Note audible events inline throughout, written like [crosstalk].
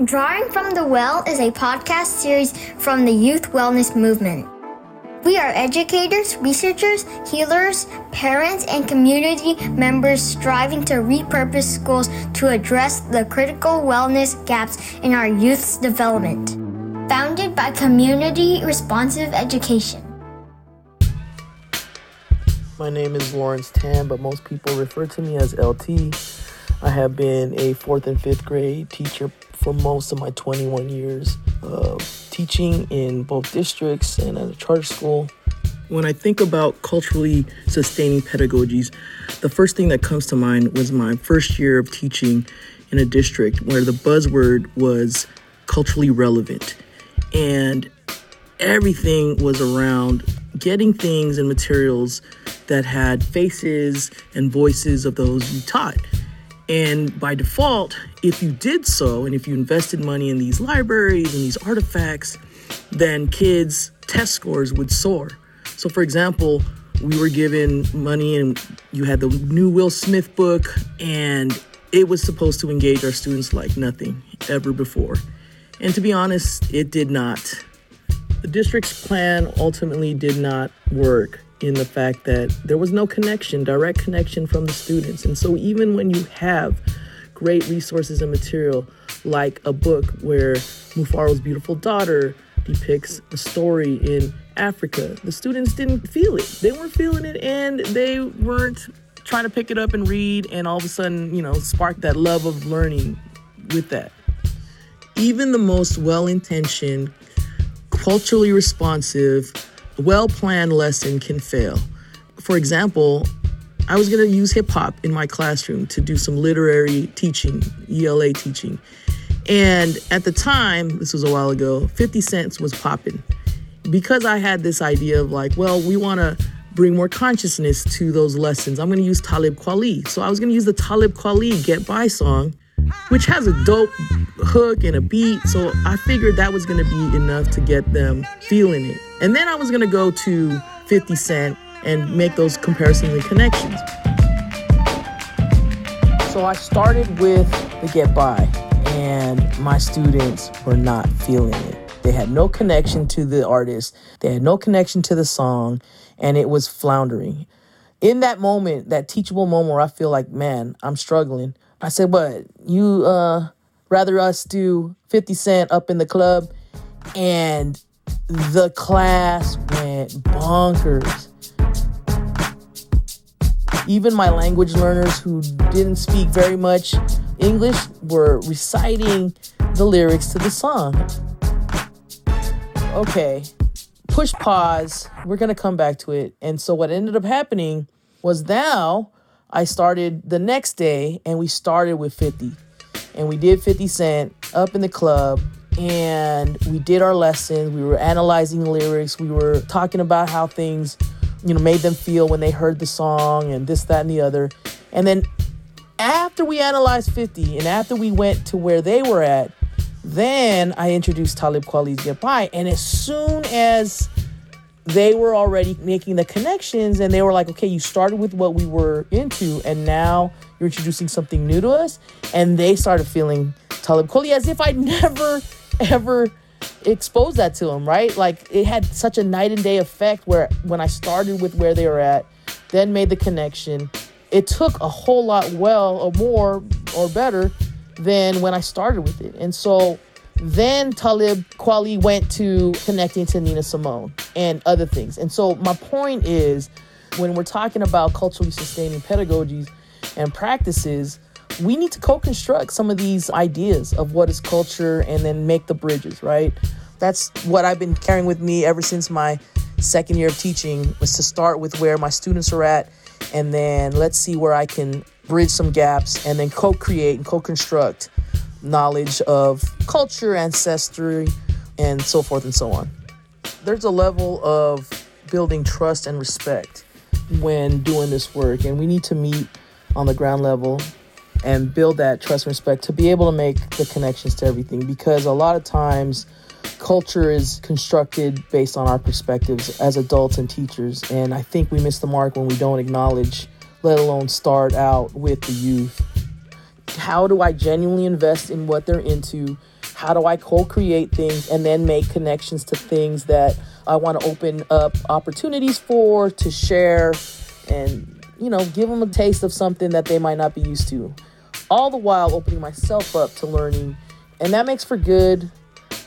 Drawing from the Well is a podcast series from the Youth Wellness Movement. We are educators, researchers, healers, parents, and community members striving to repurpose schools to address the critical wellness gaps in our youth's development. Founded by Community Responsive Education. My name is Lawrence Tan, but most people refer to me as LT. I have been a fourth and fifth grade teacher for most of my 21 years of teaching in both districts and at a charter school. When I think about culturally sustaining pedagogies, the first thing that comes to mind was my first year of teaching in a district where the buzzword was culturally relevant. And everything was around getting things and materials that had faces and voices of those you taught. And by default, if you did so, and if you invested money in these libraries and these artifacts, then kids' test scores would soar. So, for example, we were given money and you had the new Will Smith book, and it was supposed to engage our students like nothing ever before. And to be honest, it did not. The district's plan ultimately did not work in the fact that there was no connection, direct connection from the students. And so, even when you have great resources and material, like a book where Mufaro's beautiful daughter depicts a story in Africa, the students didn't feel it. They weren't feeling it, and they weren't trying to pick it up and read, and all of a sudden, you know, spark that love of learning with that. Even the most well intentioned, culturally responsive, well planned lesson can fail. For example, I was going to use hip hop in my classroom to do some literary teaching, ELA teaching. And at the time, this was a while ago, 50 Cent was popping. Because I had this idea of like, well, we want to bring more consciousness to those lessons, I'm going to use Talib Kweli. So I was going to use the Talib Kweli Get By song, which has a dope hook and a beat. So I figured that was to be enough to get them feeling it. And then I was to go to 50 Cent and make those comparisons and connections. So I started with the Get By, and my students were not feeling it. They had no connection to the artist, they had no connection to the song, and it was floundering. In that moment, that teachable moment where I feel like, man, I'm struggling, I said, but you uh rather us do 50 Cent up in the club? And the class went bonkers. Even my language learners who didn't speak very much English were reciting the lyrics to the song. Okay, push pause. We're going to come back to it. And so, what ended up happening was now I started the next day and we started with 50. And we did 50 Cent up in the club and we did our lessons. We were analyzing lyrics. We were talking about how things, you know, made them feel when they heard the song and this, that, and the other. And then after we analyzed 50 and after we went to where they were at, then I introduced Talib Kweli's By. And as soon as they were already making the connections and they were like, okay, you started with what we were into and now you're introducing something new to us. And they started feeling Talib Kweli as if I'd [laughs] never ever exposed that to them, right? Like it had such a night and day effect where when I started with where they were at, then made the connection, it took a whole lot well or more or better than when I started with it. And so then Talib Kweli went to connecting to Nina Simone and other things. And so my point is when we're talking about culturally sustaining pedagogies and practices, we need to co-construct some of these ideas of what is culture and then make the bridges, right? That's what I've been carrying with me ever since my second year of teaching was to start with where my students are at and then let's see where I can bridge some gaps and then co-create and co-construct knowledge of culture, ancestry, and so forth and so on. There's a level of building trust and respect when doing this work and we need to meet on the ground level and build that trust and respect to be able to make the connections to everything because a lot of times culture is constructed based on our perspectives as adults and teachers and i think we miss the mark when we don't acknowledge let alone start out with the youth how do i genuinely invest in what they're into how do I co create things and then make connections to things that I want to open up opportunities for to share and, you know, give them a taste of something that they might not be used to. All the while opening myself up to learning. And that makes for good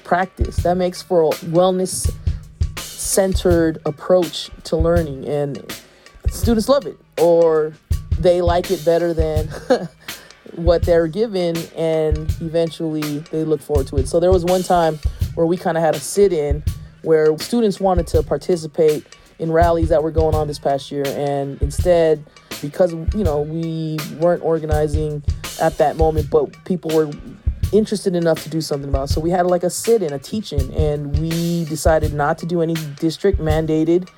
practice. That makes for a wellness centered approach to learning. And students love it or they like it better than [laughs] what they're given and eventually they look forward to it. So there was one time where we kind of had a sit in where students wanted to participate in rallies that were going on this past year and instead because you know we weren't organizing at that moment but people were interested enough to do something about it. so we had like a sit-in a teaching and we decided not to do any district mandated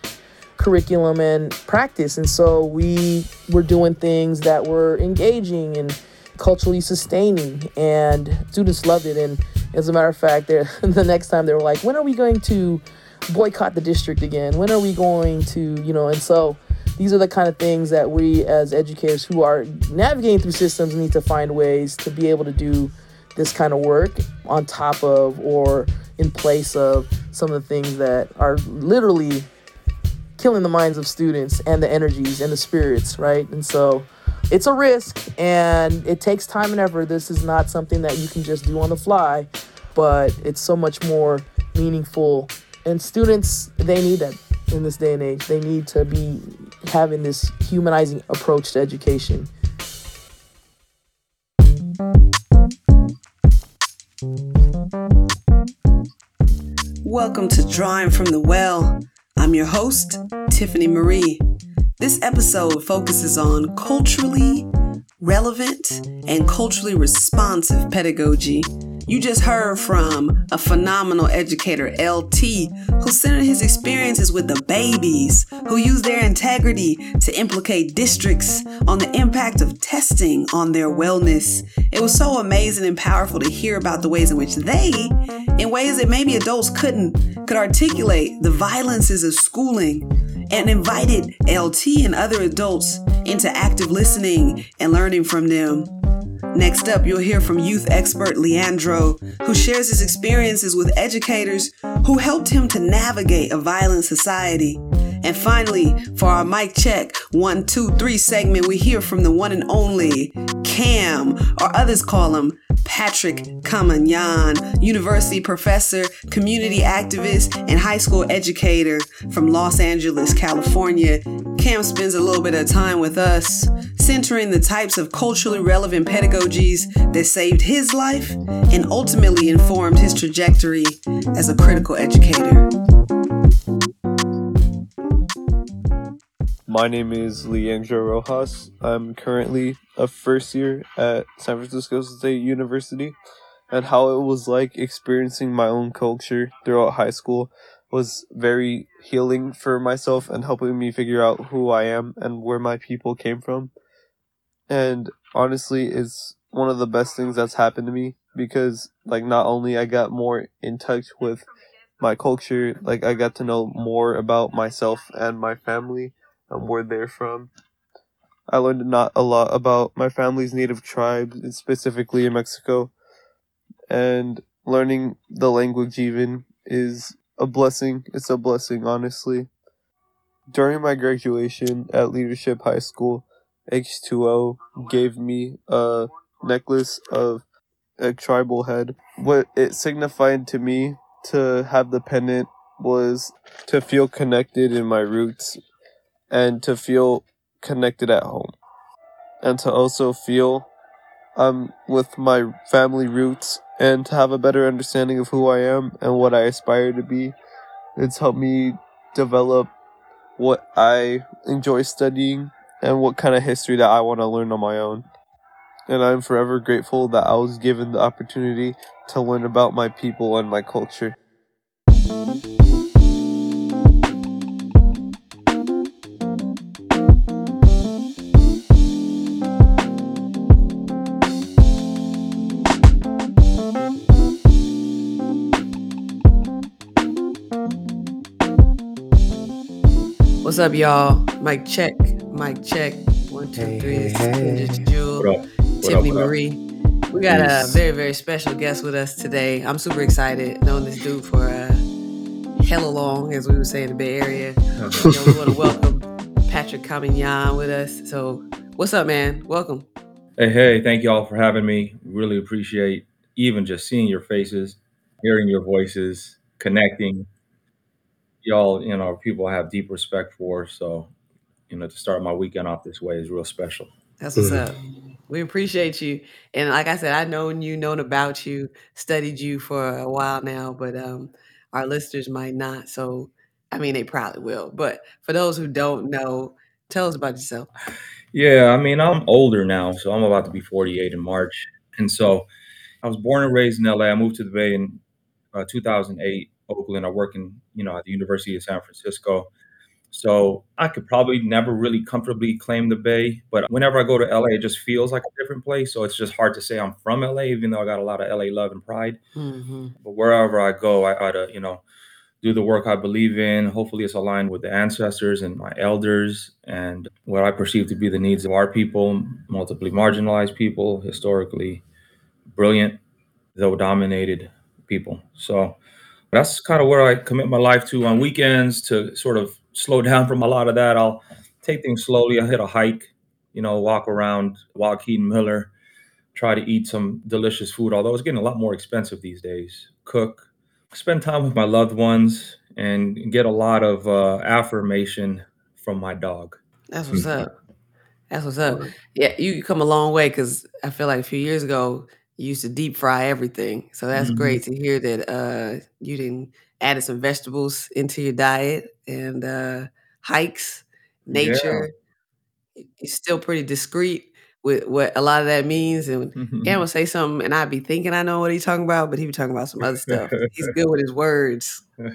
curriculum and practice and so we were doing things that were engaging and culturally sustaining and students loved it. And as a matter of fact [laughs] the next time they were like when are we going to boycott the district again? When are we going to you know? And so these are the kind of things that we as educators who are navigating through systems need to find ways to be able to do this kind of work on top of or in place of some of the things that are literally killing the minds of students and the energies and the spirits right? And so it's a risk and it takes time and effort. This is not something that you can just do on the fly, but it's so much more meaningful. And students, they need that in this day and age. They need to be having this humanizing approach to education. Welcome to Drawing from the Well. I'm your host, Tiffany Marie. This episode focuses on culturally relevant and culturally responsive pedagogy. You just heard from a phenomenal educator, LT, who centered his experiences with the babies, who used their integrity to implicate districts on the impact of testing on their wellness. It was so amazing and powerful to hear about the ways in which they, in ways that maybe adults couldn't, could articulate the violences of schooling and invited LT and other adults into active listening and learning from them. Next up, you'll hear from youth expert Leandro, who shares his experiences with educators who helped him to navigate a violent society. And finally, for our mic check one, two, three segment, we hear from the one and only Cam, or others call him Patrick Camangian, university professor, community activist, and high school educator from Los Angeles, California. Cam spends a little bit of time with us, centering the types of culturally relevant pedagogies that saved his life and ultimately informed his trajectory as a critical educator. My name is Leandro Rojas. I'm currently a first year at San Francisco State University, and how it was like experiencing my own culture throughout high school was very healing for myself and helping me figure out who I am and where my people came from. And honestly, it's one of the best things that's happened to me because, like, not only I got more in touch with my culture, like, I got to know more about myself and my family and where they're from. I learned not a lot about my family's native tribes, specifically in Mexico, and learning the language even is a blessing. It's a blessing, honestly. During my graduation at Leadership High School, H2O gave me a necklace of a tribal head. What it signified to me to have the pendant was to feel connected in my roots and to feel connected at home and to also feel I'm with my family roots and to have a better understanding of who I am and what I aspire to be. It's helped me develop what I enjoy studying and what kind of history that I want to learn on my own. And I'm forever grateful that I was given the opportunity to learn about my people and my culture. What's up, y'all? Mike check. Mike check. One, two, Hey, three. hey, This is hey. Jewel, What up? What Tiffany up, what up? Marie. We got a very, very special guest with us today. I'm super excited knowing this dude for uh, hella long, as we would say in the Bay Area. you know, we want to welcome Patrick Camangian with us. So, what's up, man? Welcome. Hey, hey, thank y'all for having me. Really appreciate even just seeing your faces, hearing your voices, connecting. Y'all, you know, people I have deep respect for. So, you know, to start my weekend off this way is real special. That's what's up. [laughs] We appreciate you. And like I said, I've known you, known about you, studied you for a while now, but um, our listeners might not. So, I mean, they probably will. But for those who don't know, tell us about yourself. Yeah, I mean, I'm older now, so I'm about to be 48 in March. And so I was born and raised in LA. I moved to the Bay in uh, 2008, Oakland. I work in, you know, at the University of San Francisco. So I could probably never really comfortably claim the Bay, but whenever I go to LA, it just feels like a different place. So it's just hard to say I'm from LA, even though I got a lot of LA love and pride. hmm But wherever I go, I ought to, you know, do the work I believe in. Hopefully, it's aligned with the ancestors and my elders and what I perceive to be the needs of our people, multiply marginalized people, historically brilliant, though dominated people. So that's kind of where I commit my life to on weekends to sort of slow down from a lot of that. I'll take things slowly. I'll hit a hike, you know, walk around Joaquin Miller, try to eat some delicious food, although it's getting a lot more expensive these days. Cook, spend time with my loved ones, and get a lot of uh, affirmation from my dog. That's what's up. That's what's up. Yeah, you come a long way because I feel like a few years ago you used to deep fry everything. So that's Mhm. great to hear that uh, you didn't added some vegetables into your diet and uh, hikes, Yeah. nature. You're still pretty discreet with what a lot of that means. And Cam will say something, and I'd be thinking I know what he's talking about, but he be talking about some other stuff. He's [laughs] good with his words. [laughs]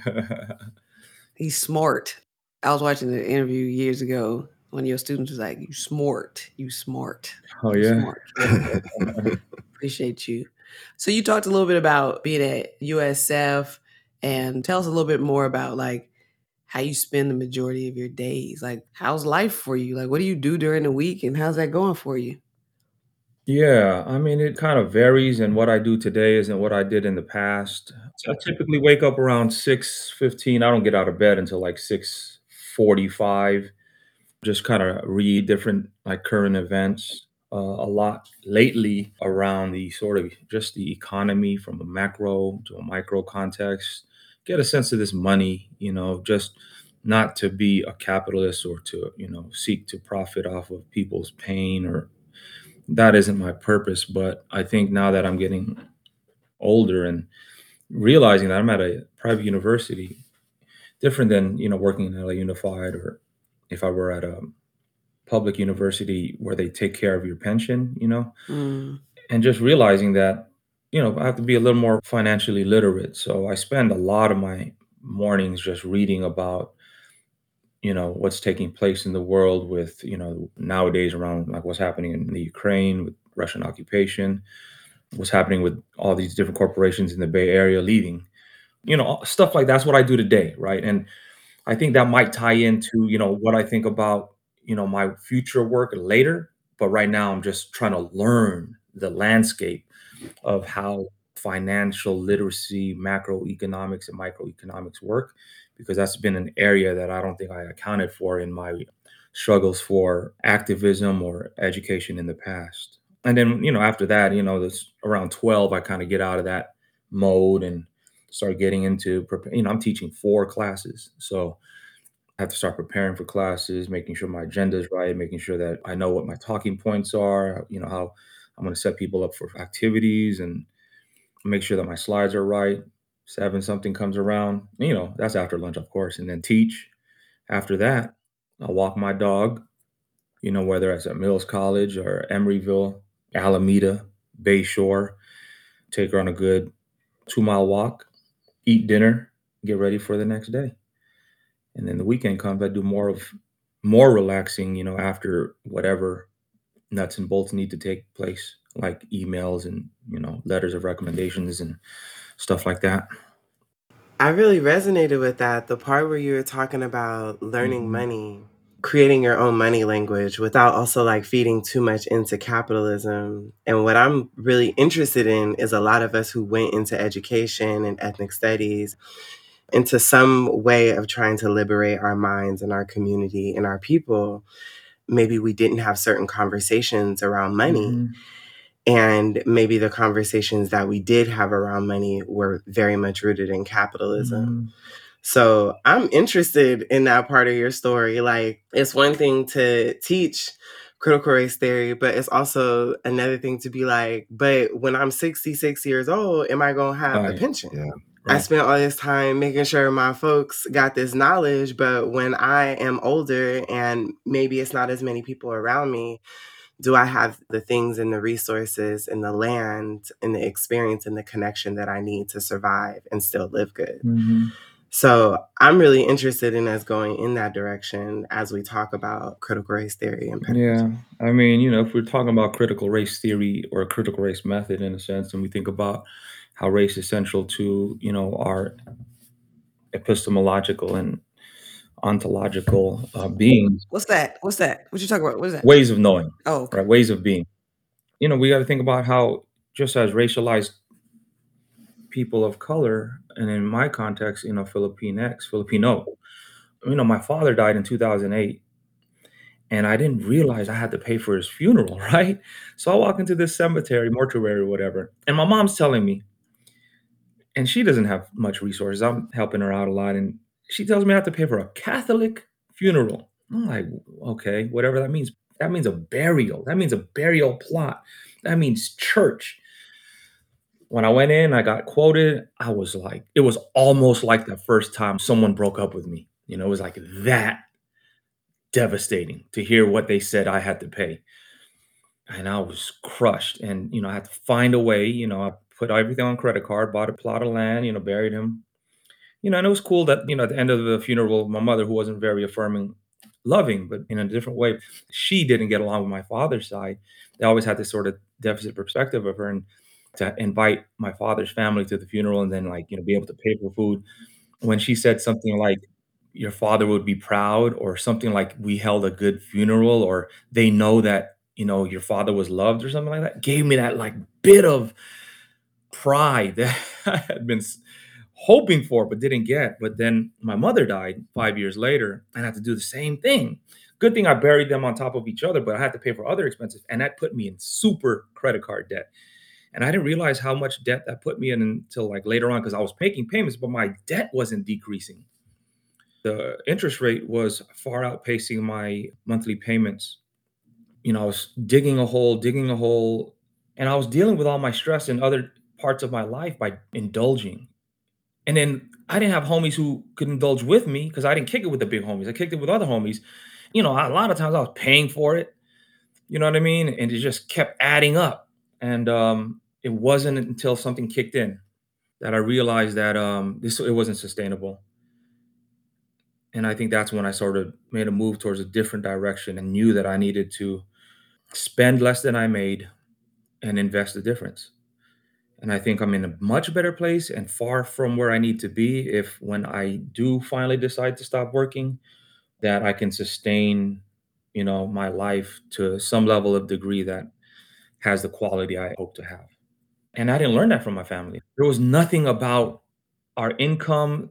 He's smart. I was watching an interview years ago. One of your students was like, "You smart, you smart, oh yeah. smart." [laughs] Appreciate you. So you talked a little bit about being at USF, and tell us a little bit more about like how you spend the majority of your days. Like, how's life for you? Like, what do you do during the week, and how's that going for you? Yeah, I mean, it kind of varies, and what I do today isn't what I did in the past. So I typically wake up around 6:15. I don't get out of bed until like 6:45. Just kind of read different like current events uh, a lot lately around the sort of just the economy from a macro to a micro context. Get a sense of this money, you know, just not to be a capitalist or to, you know, seek to profit off of people's pain or that isn't my purpose. But I think now that I'm getting older and realizing that I'm at a private university, different than you know working in LA Unified or if I were at a public university where they take care of your pension, you know, Mm, and just realizing that you know I have to be a little more financially literate. So I spend a lot of my mornings just reading about you know what's taking place in the world with you know nowadays around like what's happening in the Ukraine with Russian occupation what's happening with all these different corporations in the Bay Area leaving, you know, stuff like that's what I do today, right? And I think that might tie into, you know, what I think about, you know, my future work later. But right now, I'm just trying to learn the landscape of how financial literacy, macroeconomics, and microeconomics work, because that's been an area that I don't think I accounted for in my struggles for activism or education in the past. And then, you know, after that, you know, this around 12, I kind of get out of that mode and start getting into, you know, I'm teaching four classes. So have to start preparing for classes, making sure my agenda is right, making sure that I know what my talking points are, you know, how I'm going to set people up for activities and make sure that my slides are right. Seven something comes around, you know, that's after lunch, of course, and then teach. After that, I'll walk my dog, you know, whether it's at Mills College or Emeryville, Alameda, Bayshore, take her on a good two mile walk, eat dinner, get ready for the next day. And then the weekend comes, I do more of more relaxing, you know, after whatever nuts and bolts need to take place, like emails and, you know, letters of recommendations and stuff like that. I really resonated with that. The part where you were talking about learning Mhm. money creating your own money language without also like feeding too much into capitalism. And what I'm really interested in is a lot of us who went into education and ethnic studies into some way of trying to liberate our minds and our community and our people. Maybe we didn't have certain conversations around money. Mhm. And maybe the conversations that we did have around money were very much rooted in capitalism. Mhm. So I'm interested in that part of your story. Like, it's one thing to teach critical race theory, but it's also another thing to be like, but when I'm 66 years old, am I going to have a pension? Yeah. I spent all this time making sure my folks got this knowledge, but when I am older and maybe it's not as many people around me, do I have the things and the resources and the land and the experience and the connection that I need to survive and still live good? Mhm. So I'm really interested in us going in that direction as we talk about critical race theory and Yeah. I mean, you know, if we're talking about critical race theory or critical race method in a sense, and we think about how race is central to, you know, our epistemological and ontological uh, beings, What's that? What's that? What you talking about? What is that? ways of knowing, Oh, okay. right? Ways of being. You know, we got to think about how just as racialized people of color, and in my context, you know, Filipinx, Filipino, you know, my father died in 2008 and I didn't realize I had to pay for his funeral, [laughs] right? So I walk into this cemetery, mortuary, or whatever, and my mom's telling me, and she doesn't have much resources. I'm helping her out a lot, and she tells me I have to pay for a Catholic funeral. I'm like, okay, whatever that means. That means a burial. That means a burial plot. That means church. When I went in, I got quoted. I was like, it was almost like the first time someone broke up with me. You know, it was like that devastating to hear what they said I had to pay. And I was crushed. And, you know, I had to find a way, you know, I put everything on credit card, bought a plot of land, you know, buried him. You know, and it was cool that, you know, at the end of the funeral, my mother, who wasn't very affirming, loving, but in a different way, she didn't get along with my father's side. They always had this sort of deficit perspective of her. And to invite my father's family to the funeral and then, like, you know, be able to pay for food. When she said something like, your father would be proud or something like we held a good funeral or they know that you know your father was loved or something like that gave me that like bit of pride [laughs] that i had been hoping for but didn't get but then my mother died five years later and i had to do the same thing. Good thing i buried them on top of each other but i had to pay for other expenses and that put me in super credit card debt. And i didn't realize how much debt that put me in until like later on because i was making payments but my debt wasn't decreasing. The interest rate was far outpacing my monthly payments. You know, I was digging a hole, digging a hole, and I was dealing with all my stress in other parts of my life by indulging. And then I didn't have homies who could indulge with me because I didn't kick it with the big homies. I kicked it with other homies. You know, a lot of times I was paying for it. You know what I mean? And it just kept adding up. And um, it wasn't until something kicked in that I realized that um, this it wasn't sustainable and I think that's when I sort of made a move towards a different direction and knew that I needed to spend less than I made and invest the difference. And I think I'm in a much better place and far from where I need to be if when I do finally decide to stop working that I can sustain, you know, my life to some level of degree that has the quality I hope to have. And I didn't learn that from my family. There was nothing about our income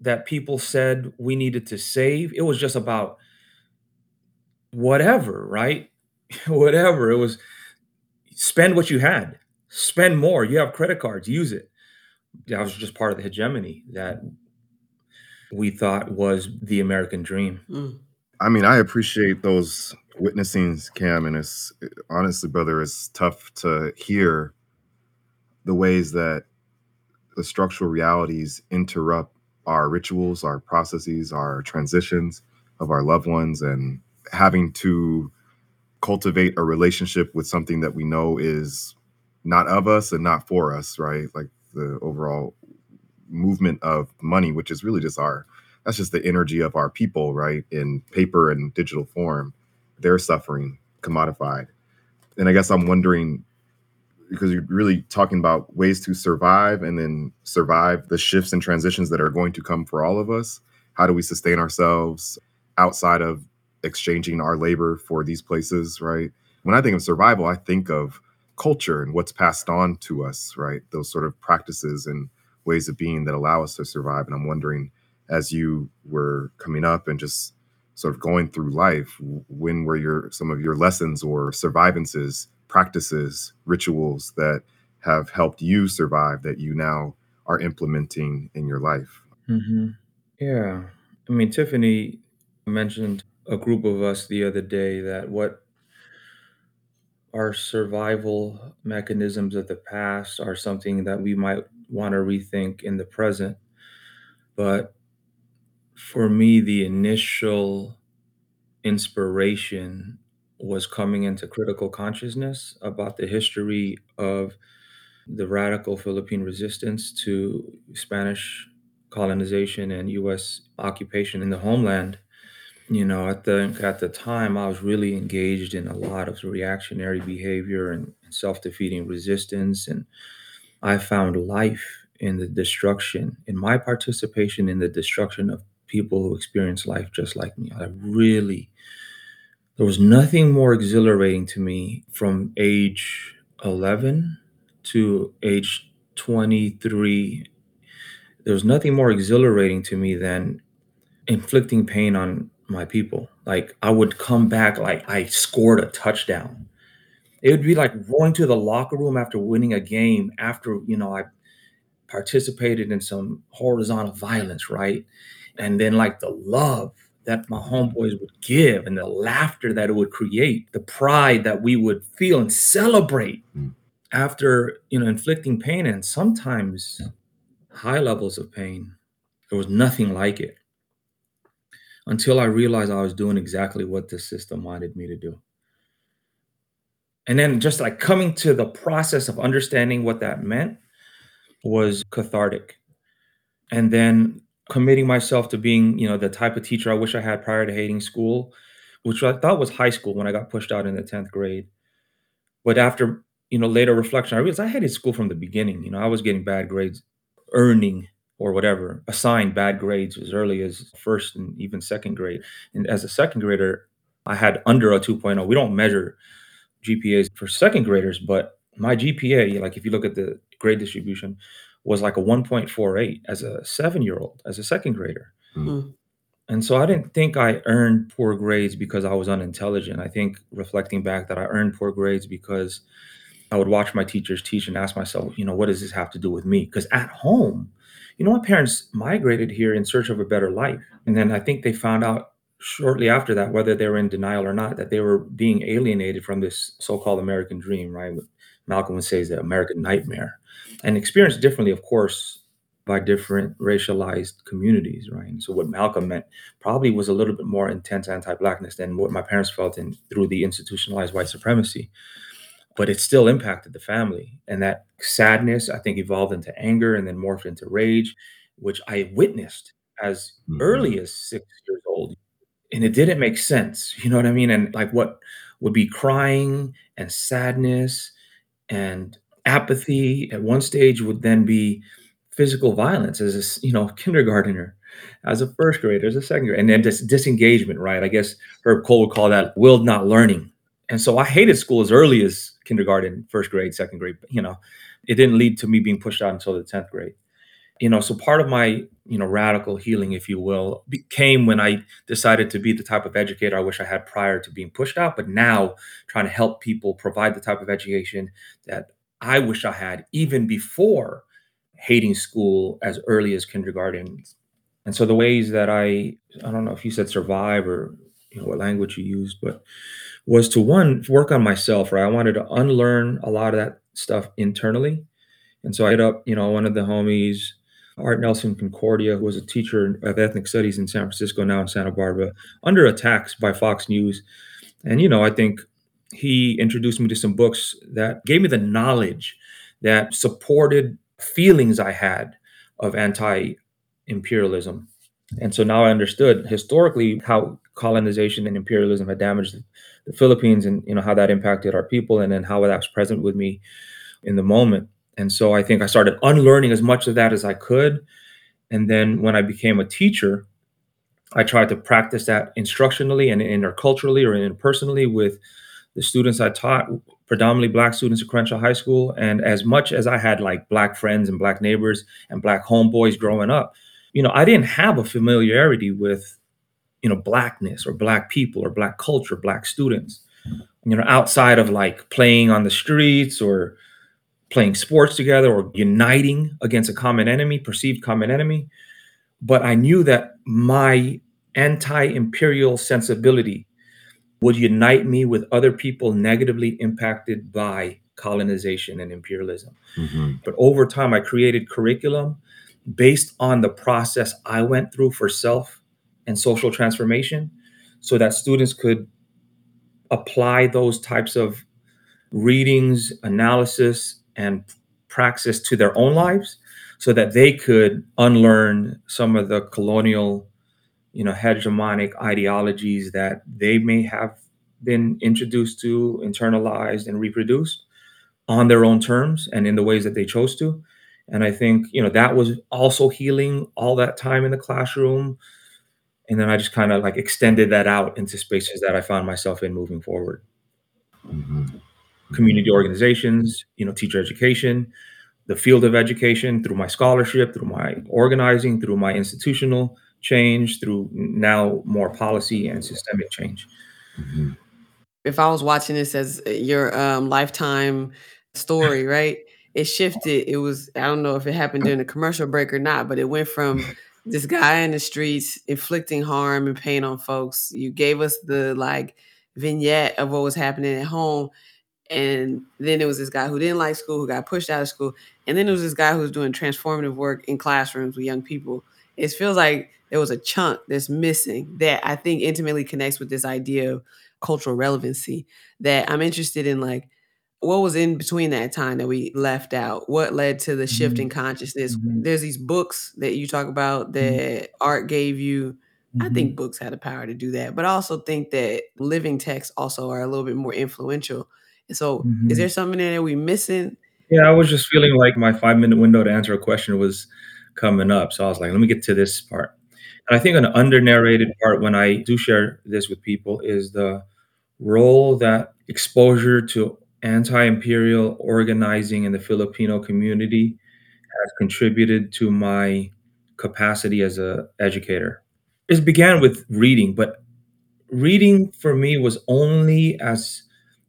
that people said we needed to save. It was just about whatever, right? [laughs] whatever. It was spend what you had, spend more. You have credit cards, use it. That was just part of the hegemony that we thought was the American dream. Mm. I mean, I appreciate those witnessing, Cam, and it's honestly, brother, it's tough to hear the ways that the structural realities interrupt our rituals, our processes, our transitions of our loved ones, and having to cultivate a relationship with something that we know is not of us and not for us, right? Like the overall movement of money, which is really just our that's just the energy of our people, right? In paper and digital form. They're suffering, commodified. And I guess I'm wondering because you're really talking about ways to survive and then survive the shifts and transitions that are going to come for all of us. How do we sustain ourselves outside of exchanging our labor for these places, right? When I think of survival, I think of culture and what's passed on to us, right? Those sort of practices and ways of being that allow us to survive. And I'm wondering, as you were coming up and just sort of going through life, when were your some of your lessons or survivances, practices, rituals that have helped you survive that you now are implementing in your life? hmm Yeah. I mean, Tiffany mentioned a group of us the other day that what our survival mechanisms of the past are something that we might want to rethink in the present. But for me, the initial inspiration was coming into critical consciousness about the history of the radical Philippine resistance to Spanish colonization and US occupation in the homeland. You know, at the at the time I was really engaged in a lot of reactionary behavior and self-defeating resistance and I found life in the destruction, in my participation in the destruction of people who experience life just like me. I really there was nothing more exhilarating to me from age 11 to age 23. There was nothing more exhilarating to me than inflicting pain on my people. Like I would come back like I scored a touchdown. It would be like going to the locker room after winning a game after, you know, I participated in some horizontal violence, right? And then like the love that my homeboys would give and the laughter that it would create, the pride that we would feel and celebrate Mm. after, you know, inflicting pain and sometimes high levels of pain. There was nothing like it until I realized I was doing exactly what the system wanted me to do. And then just like coming to the process of understanding what that meant was cathartic. And then committing myself to being, you know, the type of teacher I wish I had prior to hating school, which I thought was high school when I got pushed out in the 10th grade. But after, you know, later reflection, I realized I hated school from the beginning. You know, I was getting bad grades, earning or whatever, assigned bad grades as early as first and even second grade. And as a second grader, I had under a 2.0. We don't measure GPAs for second graders, but my GPA, like if you look at the grade distribution, was like a 1.48 as a seven year old, as a second grader. Mm. And so I didn't think I earned poor grades because I was unintelligent. I think reflecting back that I earned poor grades because I would watch my teachers teach and ask myself, you know, what does this have to do with me? Because at home, you know, my parents migrated here in search of a better life. And then I think they found out shortly after that, whether they were in denial or not, that they were being alienated from this so called American dream, right? What Malcolm would say is the American nightmare. And experienced differently, of course, by different racialized communities, right? And so what Malcolm meant probably was a little bit more intense anti-blackness than what my parents felt in through the institutionalized white supremacy. But it still impacted the family. And that sadness, I think, evolved into anger and then morphed into rage, which I witnessed as Mhm. early as six years old. And it didn't make sense. [laughs] You know what I mean? And like what would be crying and sadness and apathy at one stage would then be physical violence as a you know [laughs] kindergartner as a first grader as a second grader and then dis- disengagement right i guess Herb Kohl would call that willed not learning and so i hated school as early as kindergarten first grade second grade you know it didn't lead to me being pushed out until the 10th grade. You know so part of my you know radical healing if you will became when i decided to be the type of educator i wish i had prior to being pushed out but now trying to help people provide the type of education that i wish i had even before hating school as early as kindergarten. And so the ways that i i don't know if you said survive or you know what language you used but was to one work on myself right i wanted to unlearn a lot of that stuff internally and so I hit up, you know, one of the homies, Art Nelson Concordia, who was a teacher of ethnic studies in San Francisco, now in Santa Barbara, under attacks by Fox News. And, you know, I think he introduced me to some books that gave me the knowledge that supported feelings I had of anti imperialism. And so now I understood historically how colonization and imperialism had damaged the Philippines and, you know, how that impacted our people and then how that was present with me in the moment. And so I think I started unlearning as much of that as I could. And then when I became a teacher, I tried to practice that instructionally and interculturally or interpersonally with the students I taught, predominantly black students at Crenshaw High School. And as much as I had like black friends and black neighbors and black homeboys growing up, you know, I didn't have a familiarity with, you know, blackness or black people or black culture, black students. You know, outside of like playing on the streets or playing sports together or uniting against a common enemy, perceived common enemy. But I knew that my anti imperial sensibility would unite me with other people negatively impacted by colonization and imperialism. Mm-hmm. But over time, I created curriculum based on the process I went through for self and social transformation so that students could apply those types of readings, analysis, and praxis to their own lives so that they could unlearn some of the colonial you know hegemonic ideologies that they may have been introduced to internalized and reproduced on their own terms and in the ways that they chose to. And i think you know that was also healing all that time in the classroom and then i just kind of like extended that out into spaces that i found myself in moving forward mm-hmm. community organizations you know teacher education the field of education through my scholarship through my organizing through my institutional change through now more policy and systemic change. Mm-hmm. If I was watching this as uh, your um, lifetime story, [laughs] right? It shifted. It was, I don't know if it happened during the commercial break or not, but it went from [laughs] this guy in the streets inflicting harm and pain on folks. You gave us the like vignette of what was happening at home. And then there was this guy who didn't like school, who got pushed out of school. And then there was this guy who was doing transformative work in classrooms with young people. It feels like there was a chunk that's missing that I think intimately connects with this idea of cultural relevancy that I'm interested in like what was in between that time that we left out what led to the shift mm-hmm. in consciousness mm-hmm. there's these books that you talk about mm-hmm. that mm-hmm. art gave you mm-hmm. i think books had the power to do that but i also think that living texts also are a little bit more influential and so is mm-hmm. there something in there that we missing yeah i was just feeling like my five minute window to answer a question was coming up so i was like let me get to this part and I think an under narrated part when I do share this with people is the role that exposure to anti imperial organizing in the Filipino community has contributed to my capacity as an educator. It began with reading, but reading for me was only as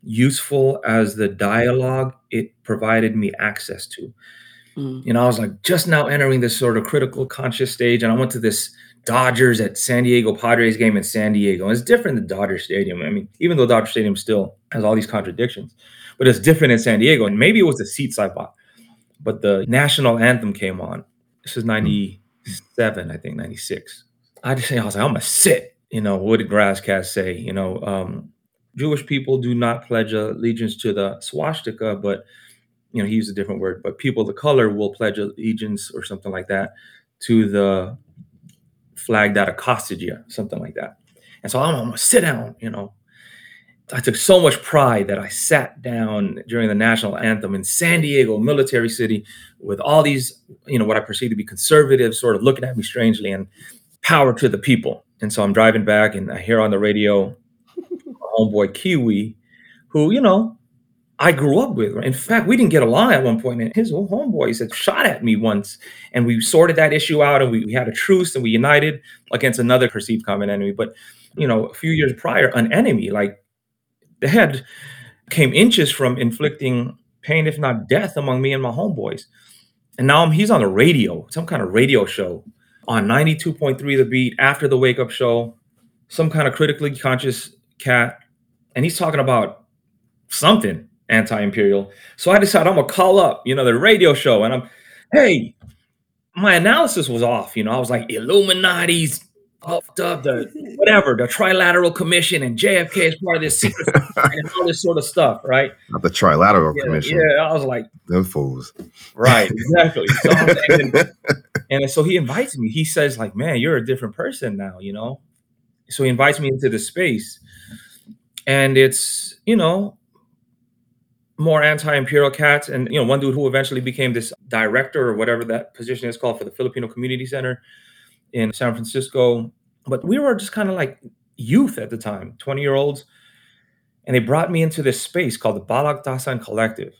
useful as the dialogue it provided me access to. Mm. You know, I was like just now entering this sort of critical conscious stage, and I went to this Dodgers at San Diego Padres game in San Diego. And it's different than Dodger Stadium. I mean, even though Dodger Stadium still has all these contradictions, but it's different in San Diego. And maybe it was the seats I bought, but the national anthem came on. This is 97, I think, 96. I just say, I was like, I'm going to sit. You know, what did Grasscast say? You know, um, Jewish people do not pledge allegiance to the swastika, but, you know, he used a different word, but people of the color will pledge allegiance or something like that to the flag that accosted you, something like that. And so I'm, I'm gonna sit down, you know. I took so much pride that I sat down during the national anthem in San Diego, military city, with all these, you know, what I perceive to be conservatives sort of looking at me strangely and power to the people. And so I'm driving back and I hear on the radio [laughs] homeboy Kiwi, who, you know, I grew up with. In fact, we didn't get along at one point, and his homeboys had shot at me once, and we sorted that issue out, and we, we had a truce, and we united against another perceived common enemy. But you know, a few years prior, an enemy like the head came inches from inflicting pain, if not death, among me and my homeboys. And now I'm, he's on the radio, some kind of radio show on 92.3 The Beat after the Wake Up Show, some kind of critically conscious cat, and he's talking about something anti-imperial. So I decided I'm gonna call up, you know, the radio show, and I'm, hey, my analysis was off. You know, I was like Illuminati's up, the [laughs] whatever, the Trilateral Commission, and JFK is part of this secret [laughs] and all this sort of stuff, right? Not the Trilateral yeah, Commission. Yeah, I was like, them fools. Right, exactly. So and, [laughs] and so he invites me. He says, like, man, you're a different person now, you know. So he invites me into the space, and it's you know more anti-imperial cats and you know one dude who eventually became this director or whatever that position is called for the filipino community center in san francisco But we were just kind of like youth at the time, 20 year olds. And they brought me into this space called the Balagtasan Collective.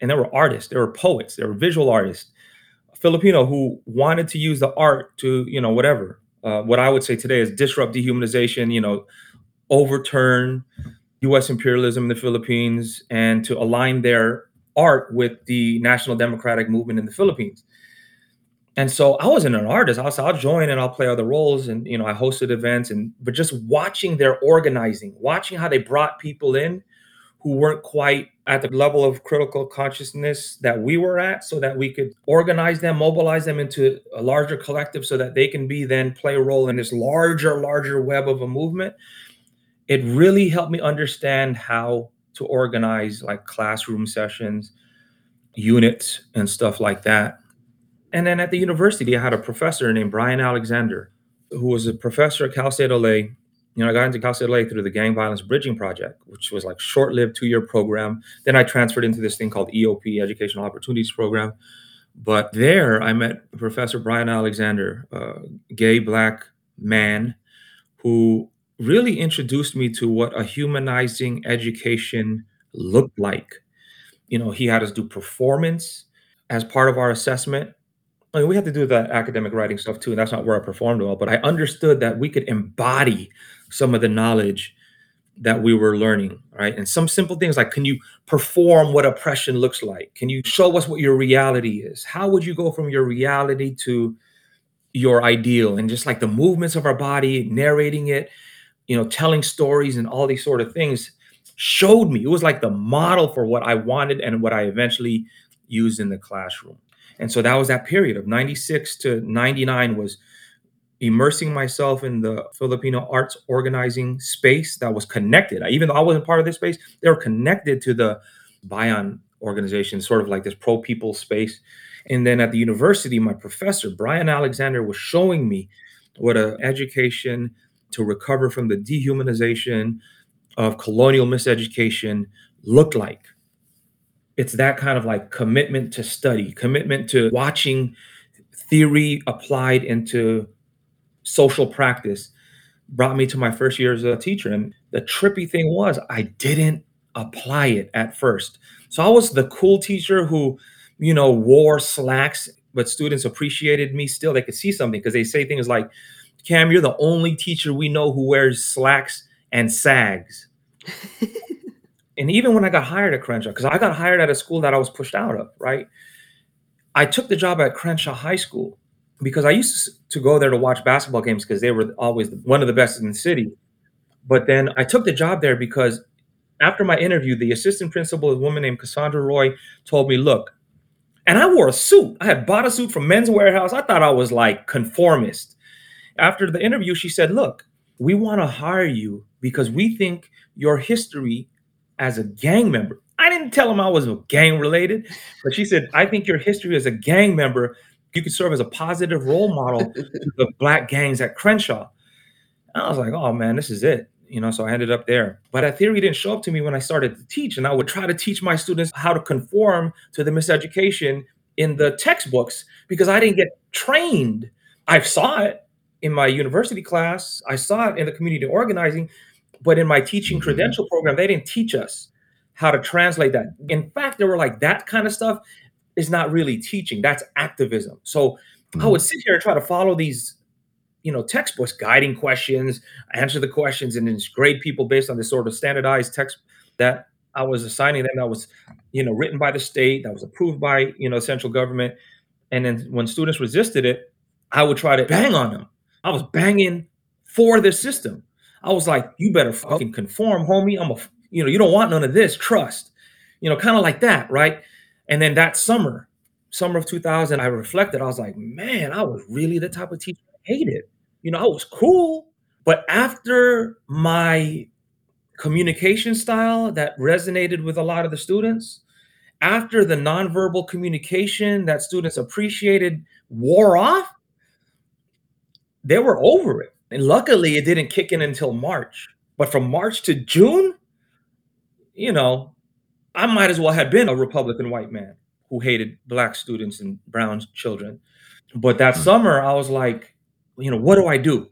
And there were artists, there were poets, there were visual artists, Filipino who wanted to use the art to, you know, whatever. Uh, what I would say today is disrupt dehumanization, you know, overturn US imperialism in the Philippines and to align their art with the national democratic movement in the Philippines. And so I wasn't an artist. I was, I'll join and I'll play other roles. And, you know, I hosted events and, but just watching their organizing, watching how they brought people in who weren't quite at the level of critical consciousness that we were at so that we could organize them, mobilize them into a larger collective so that they can be then play a role in this larger, larger web of a movement. It really helped me understand how to organize like classroom sessions, units, and stuff like that. And then at the university, I had a professor named Brian Alexander, who was a professor at Cal State LA you know, I got into Cal State LA through the Gang Violence Bridging Project, which was like short-lived two-year program. Then I transferred into this thing called EOP, Educational Opportunities Program. But there, I met Professor Brian Alexander, a gay black man, who really introduced me to what a humanizing education looked like. You know, he had us do performance as part of our assessment. I mean, we had to do the academic writing stuff too, and that's not where I performed well. But I understood that we could embody some of the knowledge that we were learning, right? And some simple things like can you perform what oppression looks like? Can you show us what your reality is? How would you go from your reality to your ideal? And just like the movements of our body, narrating it, you know, telling stories and all these sort of things showed me. It was like the model for what I wanted and what I eventually used in the classroom. And so that was that period of 96 to 99 was immersing myself in the Filipino arts organizing space that was connected. Even though I wasn't part of this space, they were connected to the Bayan organization, sort of like this pro people space. And then at the university, my professor, Brian Alexander, was showing me what an education to recover from the dehumanization of colonial miseducation looked like. It's that kind of like commitment to study, commitment to watching theory applied into social practice brought me to my first year as a teacher. And the trippy thing was, I didn't apply it at first. So I was the cool teacher who, you know, wore slacks, but students appreciated me still. They could see something because they say things like, Cam, you're the only teacher we know who wears slacks and sags. [laughs] and even when I got hired at Crenshaw, because I got hired at a school that I was pushed out of, right? I took the job at Crenshaw High School because I used to go there to watch basketball games because they were always one of the best in the city. But then I took the job there because after my interview, the assistant principal, a woman named Cassandra Roy, told me, "Look," and I wore a suit. I had bought a suit from Men's Wearhouse. I thought I was like conformist. After the interview, she said, "Look, we want to hire you because we think your history as a gang member." I didn't tell him I was gang related, but she said, "I think your history as a gang member you could serve as a positive role model [laughs] to the black gangs at Crenshaw. And I was like, oh man, this is it. You know, so I ended up there. But that theory didn't show up to me when I started to teach. And I would try to teach my students how to conform to the miseducation in the textbooks because I didn't get trained. I saw it in my university class, I saw it in the community organizing, but in my teaching mm-hmm. credential program, they didn't teach us how to translate that. In fact, they were like that kind of stuff is not really teaching. That's activism. So mm-hmm. I would sit here and try to follow these, you know, textbooks, guiding questions, answer the questions, and then grade people based on this sort of standardized text that I was assigning them. That was, you know, written by the state, that was approved by, you know, central government. And then when students resisted it, I would try to bang on them. I was banging for the system. I was like, you better oh. fucking conform, homie. I'm a, you know, you don't want none of this. Trust, you know, kind of like that, right? And then that summer, summer of 2000, I reflected. I was like, man, I was really the type of teacher I hated. You know, I was cool. But after my communication style that resonated with a lot of the students, after the nonverbal communication that students appreciated wore off, they were over it. And luckily, it didn't kick in until March. But from March to June, you know, I might as well have been a Republican white man who hated black students and brown children. But that mm. summer, I was like, you know, what do I do?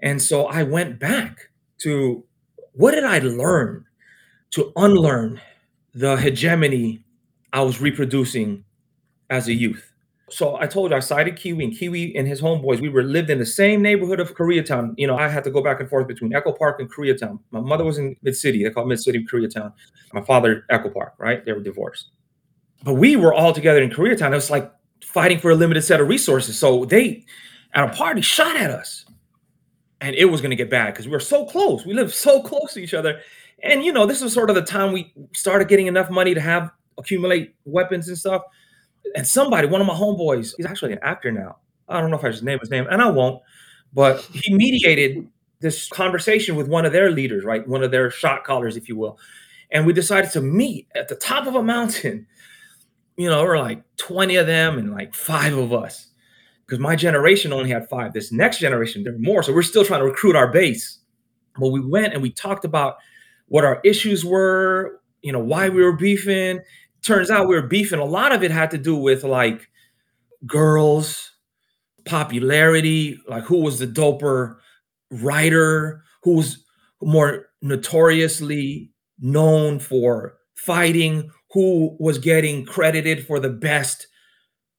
And so I went back to what did I learn to unlearn the hegemony I was reproducing as a youth? So I told you I cited Kiwi and Kiwi and his homeboys. We were lived in the same neighborhood of Koreatown. You know, I had to go back and forth between Echo Park and Koreatown. My mother was in Mid City. They call Mid City Koreatown. My father Echo Park. Right? They were divorced. But we were all together in Koreatown. It was like fighting for a limited set of resources. So they, at a party, shot at us, and it was going to get bad because we were so close. We lived so [laughs] close to each other, and you know, this was sort of the time we started getting enough money to have accumulate weapons and stuff and somebody, one of my homeboys, he's actually an actor now. I don't know if I should name his name, and I won't, but he mediated this conversation with one of their leaders, right? One of their shot callers, if you will. And we decided to meet at the top of a mountain. [laughs] You know, we're like 20 of them and like five of us. Because my generation only had five. This next generation, there were more. So we're still trying to recruit our base. But we went and we talked about what our issues were, you know, why we were beefing, turns out we were beefing. A lot of it had to do with like girls, popularity, like who was the doper writer, who was more notoriously known for fighting, who was getting credited for the best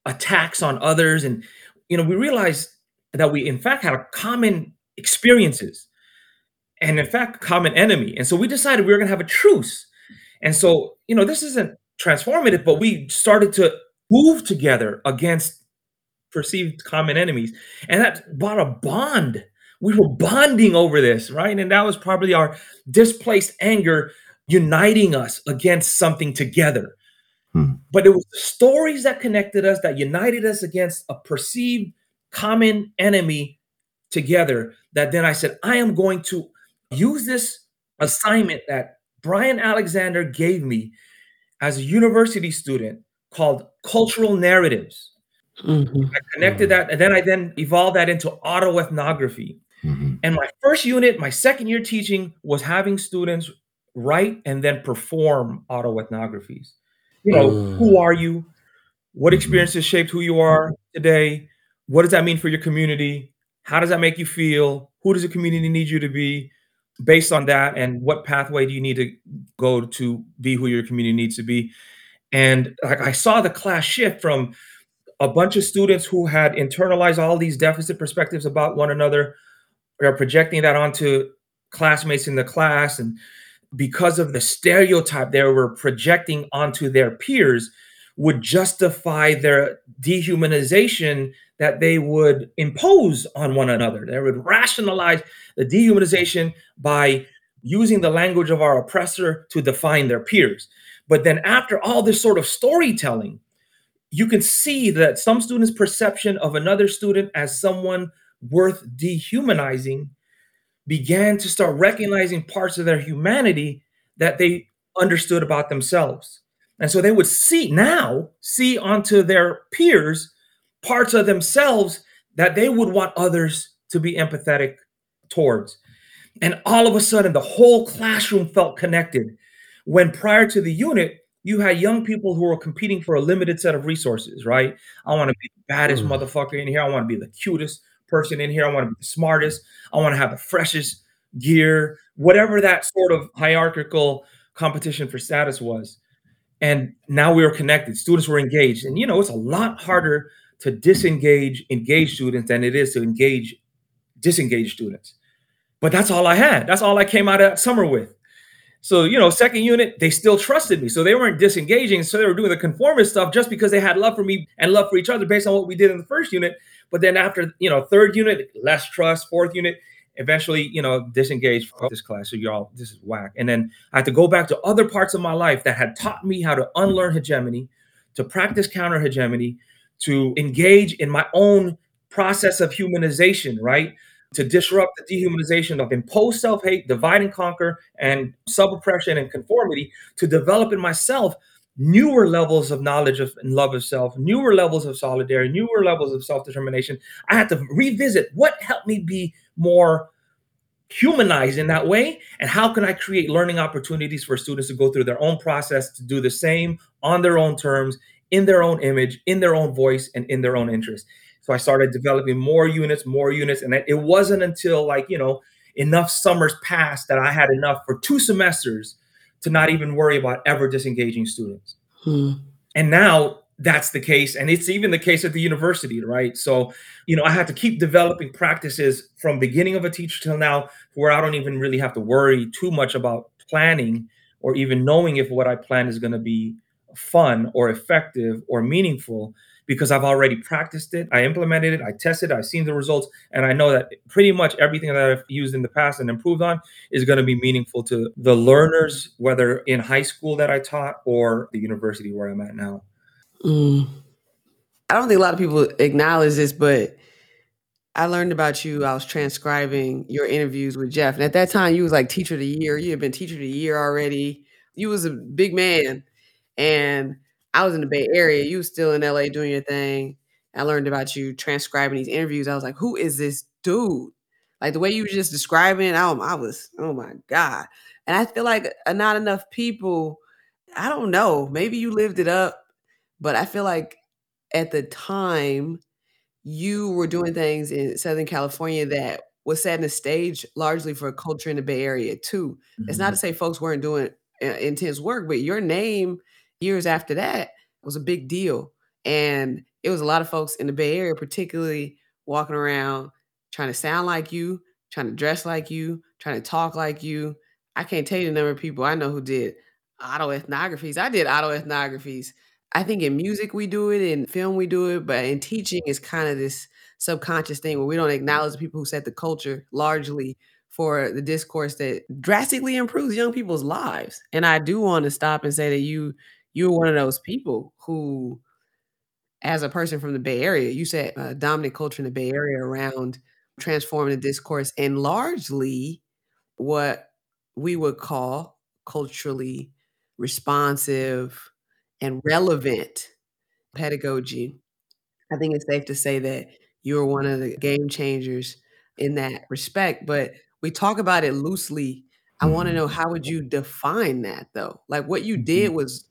attacks on others. And, you know, we realized that we, in fact, had a common experiences and, in fact, common enemy. And so we decided we were going to have a truce. And so, you know, this isn't transformative, but we started to move together against perceived common enemies. And that brought a bond. We were bonding over this, right? And that was probably our displaced anger uniting us against something together. Hmm. But it was the stories that connected us, that united us against a perceived common enemy together. That then I said, I am going to use this assignment that Brian Alexander gave me as a university student called cultural narratives. Mm-hmm. I connected mm-hmm. that, and then I then evolved that into autoethnography. Mm-hmm. And my first unit, my second year teaching, was having students write and then perform autoethnographies. You know, mm. who are you? What mm-hmm. experiences shaped who you are today? What does that mean for your community? How does that make you feel? Who does the community need you to be? Based on that and what pathway do you need to go to be who your community needs to be. And like i saw the class shift from a bunch of students who had internalized all these deficit perspectives about one another are projecting that onto classmates in the class. And because of the stereotype they were projecting onto their peers would justify their dehumanization that they would impose on one another. They would rationalize the dehumanization by using the language of our oppressor to define their peers. But then, after all this sort of storytelling, you can see that some students' perception of another student as someone worth dehumanizing began to start recognizing parts of their humanity that they understood about themselves. And so they would see now, see onto their peers parts of themselves that they would want others to be empathetic towards. And all of a sudden, the whole classroom felt connected. When prior to the unit, you had young people who were competing for a limited set of resources, right? I want to be the baddest mm. motherfucker in here. I want to be the cutest person in here. I want to be the smartest. I want to have the freshest gear, whatever that sort of hierarchical competition for status was. And now we were connected. Students were engaged. And, you know, it's a lot harder to disengage engaged students than it is to engage disengaged students. But that's all I had. That's all I came out of summer with. So, you know, second unit, they still trusted me. So they weren't disengaging. So they were doing the conformist stuff just because they had love for me and love for each other based on what we did in the first unit. But then after, you know, third unit, less trust, fourth unit, eventually, you know, disengaged from this class. So y'all, this is whack. And then I had to go back to other parts of my life that had taught me how to unlearn hegemony, to practice counter hegemony, to engage in my own process of humanization, right? To disrupt the dehumanization of imposed self hate, divide and conquer, and sub oppression and conformity, to develop in myself newer levels of knowledge of and love of self, newer levels of solidarity, newer levels of self determination. I had to revisit what helped me be more humanized in that way and how can i create learning opportunities for students to go through their own process to do the same on their own terms in their own image, in their own voice, and in their own interest. So I started developing more units, more units. And it wasn't until like, you know, enough summers passed that I had enough for two semesters to not even worry about ever disengaging students. Hmm. And now that's the case. And it's even the case at the university, right? So, you know, I had to keep developing practices from beginning of a teacher till now where I don't even really have to worry too much about planning or even knowing if what I plan is going to be fun or effective or meaningful because I've already practiced it, I implemented it, I tested, I've seen the results, and I know that pretty much everything that I've used in the past and improved on is going to be meaningful to the learners, whether in high school that I taught or the university where I'm at now. Mm. I don't think a lot of people acknowledge this, but I learned about you. I was transcribing your interviews with Jeff, and at that time, you was like teacher of the year. You had been teacher of the year already. You was a big man, and I was in the Bay Area. You was still in LA doing your thing. I learned about you transcribing these interviews. I was like, who is this dude? Like the way you were just describing, I, I was, oh my God. And I feel like uh, not enough people, I don't know, maybe you lived it up, but I feel like at the time you were doing things in Southern California that was setting the stage largely for a culture in the Bay Area too. It's not to mm-hmm. say folks weren't doing uh, intense work, but your name years after that was a big deal. And it was a lot of folks in the Bay Area, particularly walking around trying to sound like you, trying to dress like you, trying to talk like you. I can't tell you the number of people I know who did autoethnographies. I did autoethnographies. I think in music we do it, in film we do it, but in teaching it's kind of this subconscious thing where we don't acknowledge the people who set the culture largely for the discourse that drastically improves young people's lives. And I do want to stop and say that you you were one of those people who, as a person from the Bay Area, you said uh, dominant culture in the Bay Area around transforming the discourse and largely what we would call culturally responsive and relevant pedagogy. I think it's safe to say that you were one of the game changers in that respect, but we talk about it loosely. I want to mm-hmm. know how would you define that though? Like what you did mm-hmm. was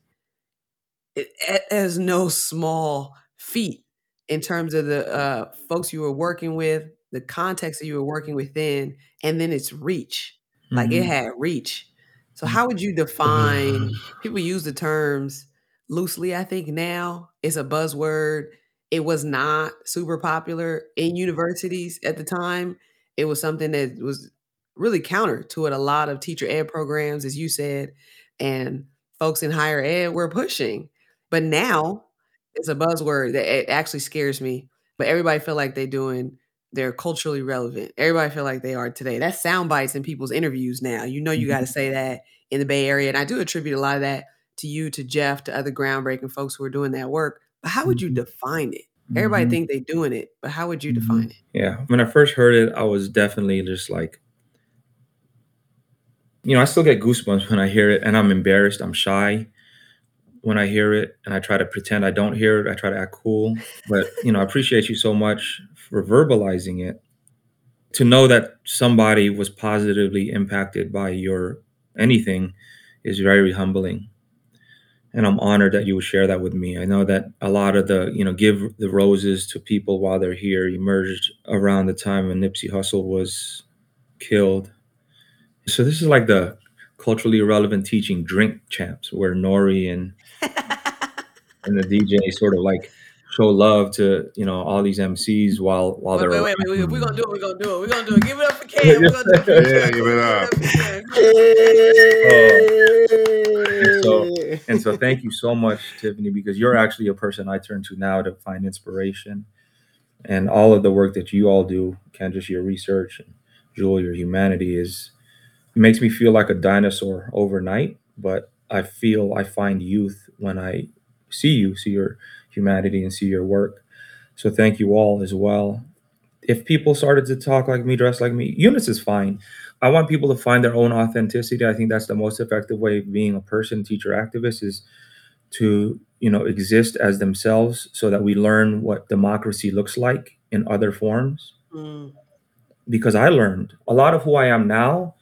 it, has no small feat in terms of the uh, folks you were working with, the context that you were working within, and then its reach. Like it mm-hmm. had reach. So how would you define? People use the terms loosely. I think now it's a buzzword. It was not super popular in universities at the time. It was something that was really counter to what a lot of teacher ed programs, as you said, and folks in higher ed were pushing. But now it's a buzzword that it actually scares me. But everybody feel like they're doing they're culturally relevant. Everybody feel like they are today. That's sound bites in people's interviews now. You know you got to mm-hmm. say that in the Bay Area. And I do attribute a lot of that to you, to Jeff, to other groundbreaking folks who are doing that work. But how would you mm-hmm. define it? Everybody mm-hmm. think they're doing it, but how would you mm-hmm. define it? Yeah. When I first heard it, I was definitely just like, you know, I still get goosebumps when I hear it and I'm embarrassed. I'm shy when I hear it and I try to pretend I don't hear it. I try to act cool. But, you know, I appreciate you so much for verbalizing it. To know that somebody was positively impacted by your anything is very humbling. And I'm honored that you would share that with me. I know that a lot of the, you know, give the roses to people while they're here emerged around the time when Nipsey Hussle was killed. So this is like the culturally relevant teaching drink champs where N.O.R.E. and [laughs] and the DJ sort of like show love to you know all these MCs while while wait, they're wait, wait, wait, we're gonna do it, we're gonna do it, we're gonna do it. Give it up for Cam. We're gonna do it. Yeah, give it up. and so and so thank you so much, Tiffany, because you're actually a person I turn to now to find inspiration. And all of the work that you all do, Kendra, your research and Jewel, your humanity is makes me feel like a dinosaur overnight, but I feel I find youth when I see you, see your humanity, and see your work. So thank you all as well. If people started to talk like me, dress like me, Eunice is fine. I want people to find their own authenticity. I think that's the most effective way of being a person, teacher, activist is to you know exist as themselves so that we learn what democracy looks like in other forms. Mm. Because I learned a lot of who I am now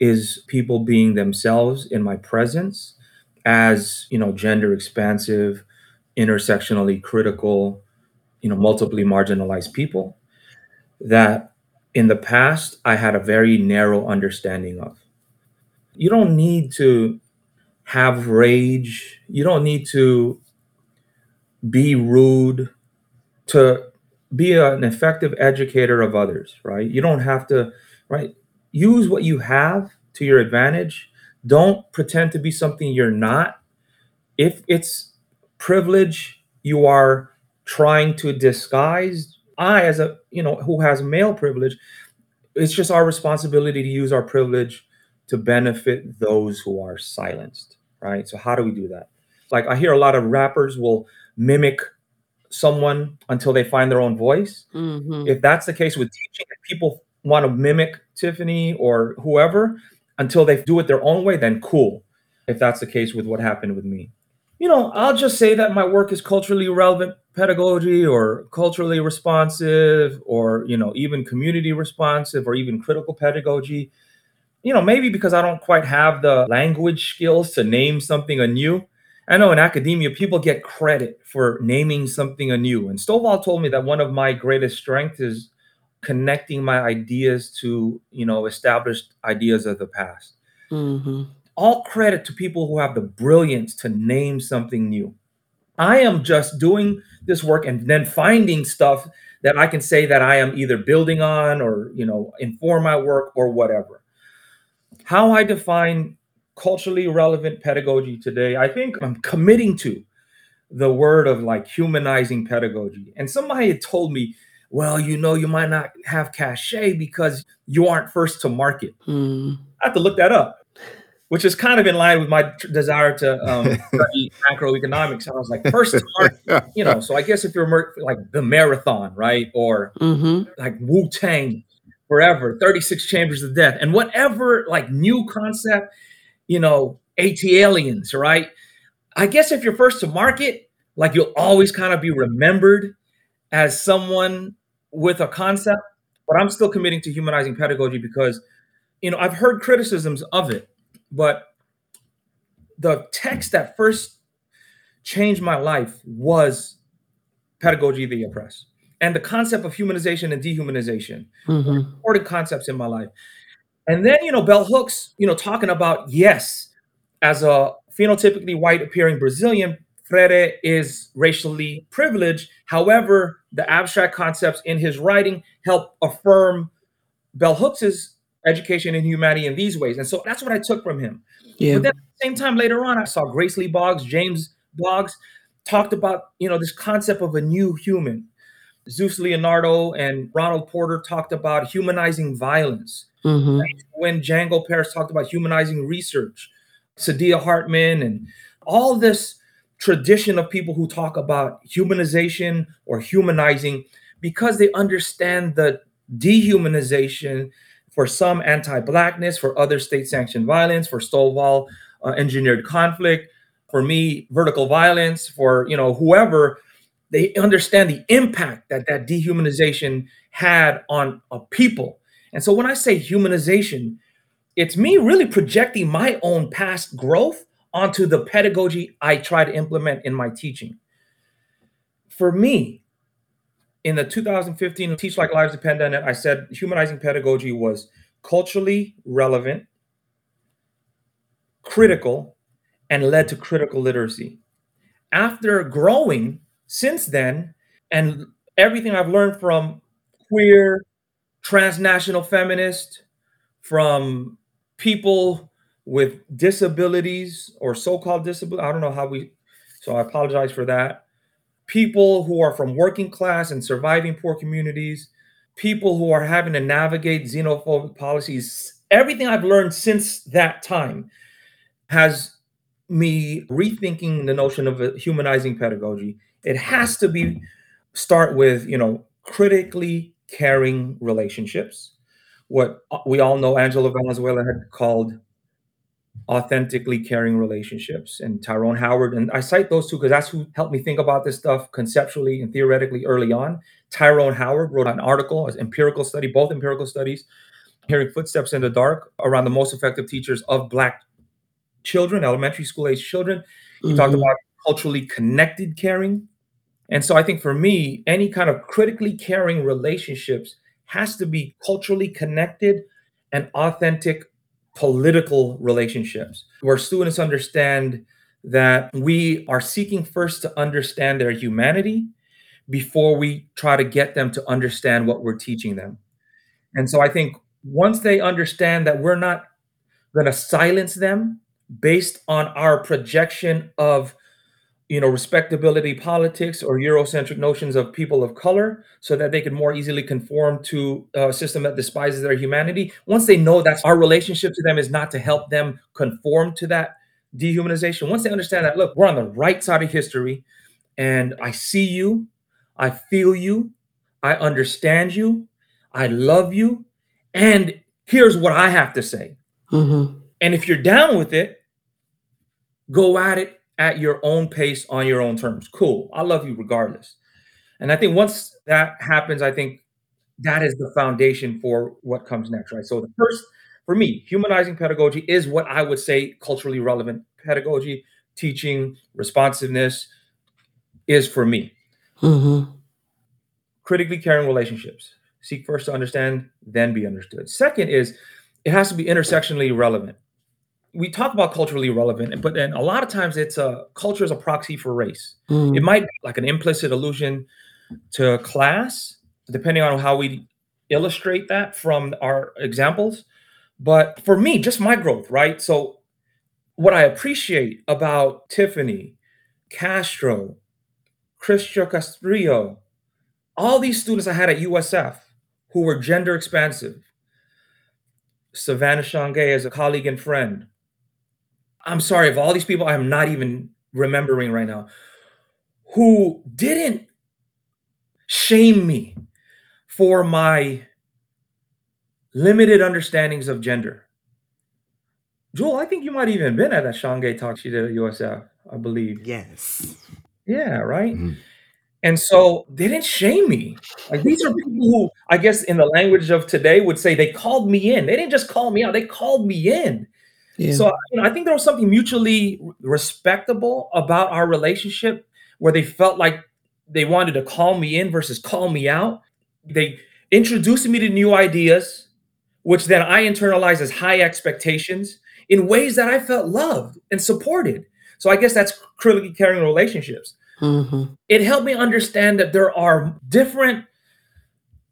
is people being themselves in my presence as you know gender expansive intersectionally critical, you know, multiply marginalized people that in the past I had a very narrow understanding of. You don't need to have rage. You don't need to be rude to be an effective educator of others, right? You don't have to, right? Use what you have to your advantage. Don't pretend to be something you're not. If it's privilege you are trying to disguise, I, as a, you know, who has male privilege, it's just our responsibility to use our privilege to benefit those who are silenced, right? So, how do we do that? Like, I hear a lot of rappers will mimic someone until they find their own voice. Mhm. If that's the case with teaching, people want to mimic Tiffany or whoever until they do it their own way, then cool. If that's the case with what happened with me. You know, I'll just say that my work is culturally relevant pedagogy or culturally responsive or, you know, even community responsive or even critical pedagogy. You know, maybe because I don't quite have the language skills to name something anew. I know in academia, people get credit for naming something anew. And Stovall told me that one of my greatest strengths is connecting my ideas to, you know, established ideas of the past. Mhm. All credit to people who have the brilliance to name something new. I am just doing this work and then finding stuff that I can say that I am either building on or, you know, inform my work or whatever. How I define culturally relevant pedagogy today, I think I'm committing to the word of like humanizing pedagogy. And somebody had told me, well, you know, you might not have cachet because you aren't first to market. Mm. I have to look that up, which is kind of in line with my tr- desire to um, [laughs] study macroeconomics. I was like, first to market, you know. So I guess if you're mer- like the marathon, right, or Mhm. like Wu Tang, forever, 36 Chambers of Death, and whatever like new concept, you know, ATLiens, right? I guess if you're first to market, like you'll always kind of be remembered as someone with a concept, but I'm still committing to humanizing pedagogy because, you know, I've heard criticisms of it, but the text that first changed my life was Pedagogy of the Oppressed and the concept of humanization and dehumanization Mhm. important concepts in my life. And then, you know, Bell Hooks, you know, talking about yes, as a phenotypically white appearing Brazilian, Freire is racially privileged. However, the abstract concepts in his writing help affirm Bell Hooks's education in humanity in these ways. And so that's what I took from him. Yeah. But then at the same time, later on, I saw Grace Lee Boggs, James Boggs talked about, you know, this concept of a new human. Zeus Leonardo and Ronald Porter talked about humanizing violence. Mhm. When Django Paris talked about humanizing research, Saidiya Hartman, and all this tradition of people who talk about humanization or humanizing because they understand the dehumanization for some anti-blackness, for other state-sanctioned violence, for Stonewall uh, engineered conflict, for me vertical violence, for you know whoever they understand the impact that that dehumanization had on a people. And so when I say humanization, it's me really projecting my own past growth onto the pedagogy I try to implement in my teaching. For me, in the 2015 Teach Like Lives Depend on It, I said humanizing pedagogy was culturally relevant, critical, and led to critical literacy. After growing since then, and everything I've learned from queer, transnational feminists, from people with disabilities or so-called disability, I don't know how we, so I apologize for that. People who are from working class and surviving poor communities, people who are having to navigate xenophobic policies, everything I've learned since that time has me rethinking the notion of humanizing pedagogy. It has to be start with, you know, critically caring relationships. What uh, we all know Angela Valenzuela had called authentically caring relationships and Tyrone Howard. And I cite those two because that's who helped me think about this stuff conceptually and theoretically early on. Tyrone Howard wrote an article, an empirical study, both empirical studies, hearing footsteps in the dark around the most effective teachers of Black children, elementary school age children. He talked Mhm. about culturally connected caring. And so I think for me, any kind of critically caring relationships has to be culturally connected and authentic political relationships where students understand that we are seeking first to understand their humanity before we try to get them to understand what we're teaching them. And so I think once they understand that we're not going to silence them based on our projection of you know respectability politics or eurocentric notions of people of color so that they can more easily conform to a system that despises their humanity once they know that our relationship to them is not to help them conform to that dehumanization once they understand that look we're on the right side of history and i see you i feel you i understand you i love you and here's what i have to say Mm-hmm. and if you're down with it go at it at your own pace on your own terms. Cool. I love you regardless. And I think once that happens, I think that is the foundation for what comes next, right? So the first, for me, humanizing pedagogy is what I would say culturally relevant pedagogy, teaching, responsiveness is for me. Mm-hmm. Critically caring relationships. Seek first to understand, then be understood. Second is it has to be intersectionally relevant we talk about culturally relevant, but then a lot of times it's a culture is a proxy for race. Mm-hmm. It might be like an implicit allusion to class, depending on how we illustrate that from our examples. But for me, just my growth, right? So, what I appreciate about Tiffany, Castro, Christian Castrillo, all these students I had at USF who were gender expansive, Savannah Shange as a colleague and friend, I'm sorry, of all these people I'm not even remembering right now, who didn't shame me for my limited understandings of gender. Jewel, I think you might even been at that Shange talk she did at USF, I believe. Yes. Yeah, right. Mhm. And so they didn't shame me. Like these are people who, I guess, in the language of today, would say they called me in. They didn't just call me out; they called me in. Yeah. So you know, I think there was something mutually respectable about our relationship where they felt like they wanted to call me in versus call me out. They introduced me to new ideas, which then I internalized as high expectations in ways that I felt loved and supported. So I guess that's critically caring relationships. mm-hmm. It helped me understand that there are different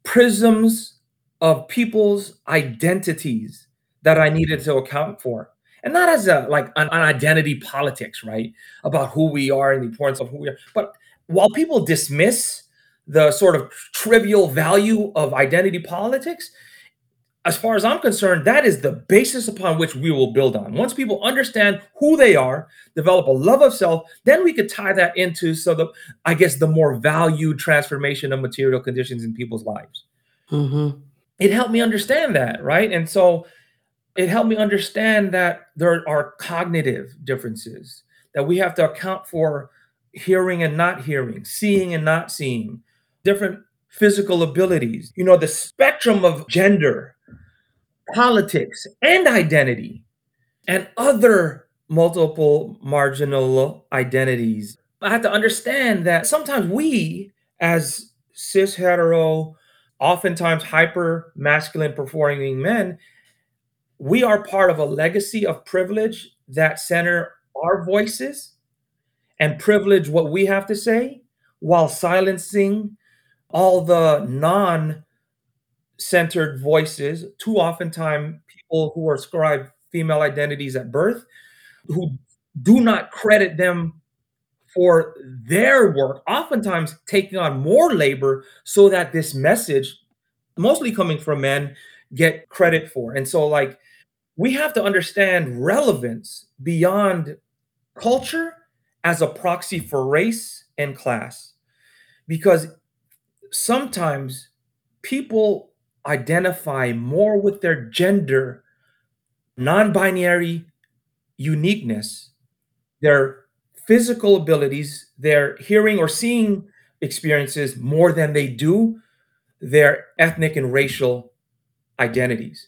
prisms of people's identities that I needed to account for and not as a like an, an identity politics, right? About who we are and the importance of who we are. But while people dismiss the sort of trivial value of identity politics, as far as I'm concerned, that is the basis upon which we will build on. Once people understand who they are, develop a love of self, then we could tie that into so the I guess the more valued transformation of material conditions in people's lives. Mm-hmm. It helped me understand that, right? And so it helped me understand that there are cognitive differences that we have to account for hearing and not hearing, seeing and not seeing, different physical abilities. You know, the spectrum of gender, politics, and identity, and other multiple marginal identities. I have to understand that sometimes we, as cis hetero, oftentimes hyper masculine performing men, we are part of a legacy of privilege that center our voices and privilege what we have to say while silencing all the non centered voices too oftentimes people who are ascribed female identities at birth who do not credit them for their work oftentimes taking on more labor so that this message mostly coming from men get credit for. And so like we have to understand relevance beyond culture as a proxy for race and class. Because sometimes people identify more with their gender, non binary uniqueness, their physical abilities, their hearing or seeing experiences more than they do their ethnic and racial identities.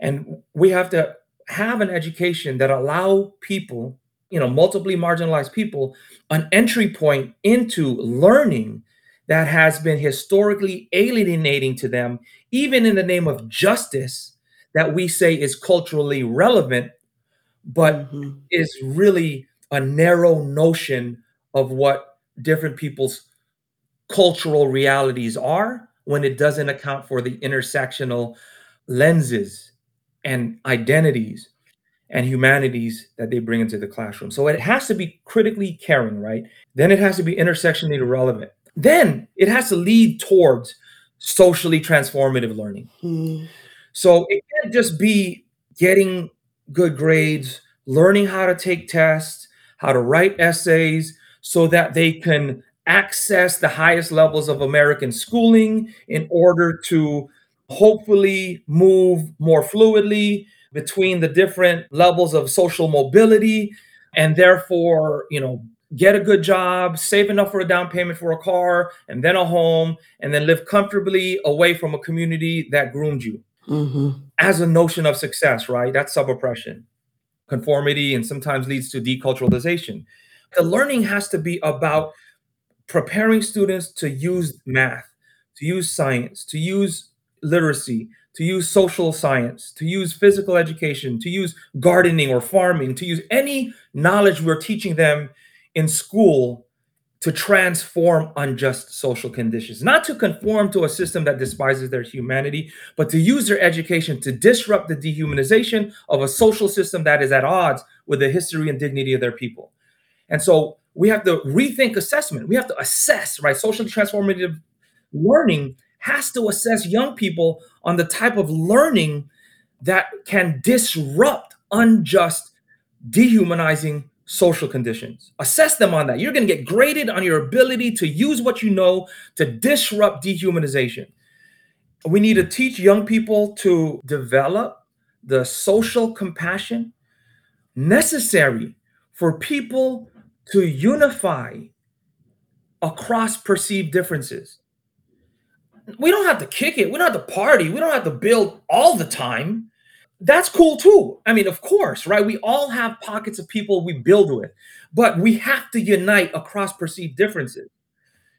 And we have to have an education that allow people you know, multiply marginalized people an entry point into learning that has been historically alienating to them, even in the name of justice, that we say is culturally relevant, but Mhm. is really a narrow notion of what different people's cultural realities are when it doesn't account for the intersectional lenses and identities and humanities that they bring into the classroom. So it has to be critically caring, right? Then it has to be intersectionally relevant. Then it has to lead towards socially transformative learning. Mm. So it can't just be getting good grades, learning how to take tests, how to write essays so that they can access the highest levels of American schooling in order to hopefully move more fluidly between the different levels of social mobility and therefore, you know, get a good job, save enough for a down payment for a car and then a home and then live comfortably away from a community that groomed you Mhm. as a notion of success, right? That's sub oppression, conformity, and sometimes leads to deculturalization. The learning has to be about preparing students to use math, to use science, to use literacy, to use social science, to use physical education, to use gardening or farming, to use any knowledge we're teaching them in school to transform unjust social conditions, not to conform to a system that despises their humanity, but to use their education to disrupt the dehumanization of a social system that is at odds with the history and dignity of their people. And so we have to rethink assessment. We have to assess, right? Socially transformative learning has to assess young people on the type of learning that can disrupt unjust, dehumanizing social conditions. Assess them on that. You're going to get graded on your ability to use what you know to disrupt dehumanization. We need to teach young people to develop the social compassion necessary for people to unify across perceived differences. We don't have to kick it. We don't have to party. We don't have to build all the time. That's cool too. I mean, of course, right? We all have pockets of people we build with, but we have to unite across perceived differences.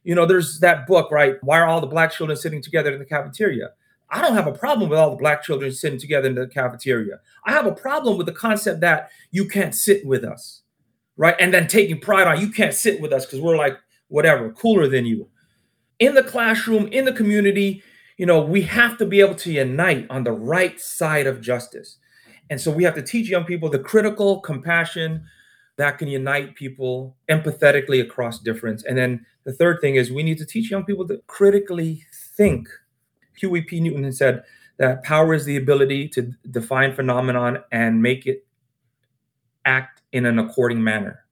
You know, there's that book, right? Why are all the black children sitting together in the cafeteria? I don't have a problem with all the black children sitting together in the cafeteria. I have a problem with the concept that you can't sit with us, right? And then taking pride on you can't sit with us because we're like whatever, cooler than you. In the classroom, in the community, you know, we have to be able to unite on the right side of justice. And so we have to teach young people the critical compassion that can unite people empathetically across difference. And then the third thing is we need to teach young people to critically think. Huey P. Newton said that power is the ability to define phenomenon and make it act in an according manner.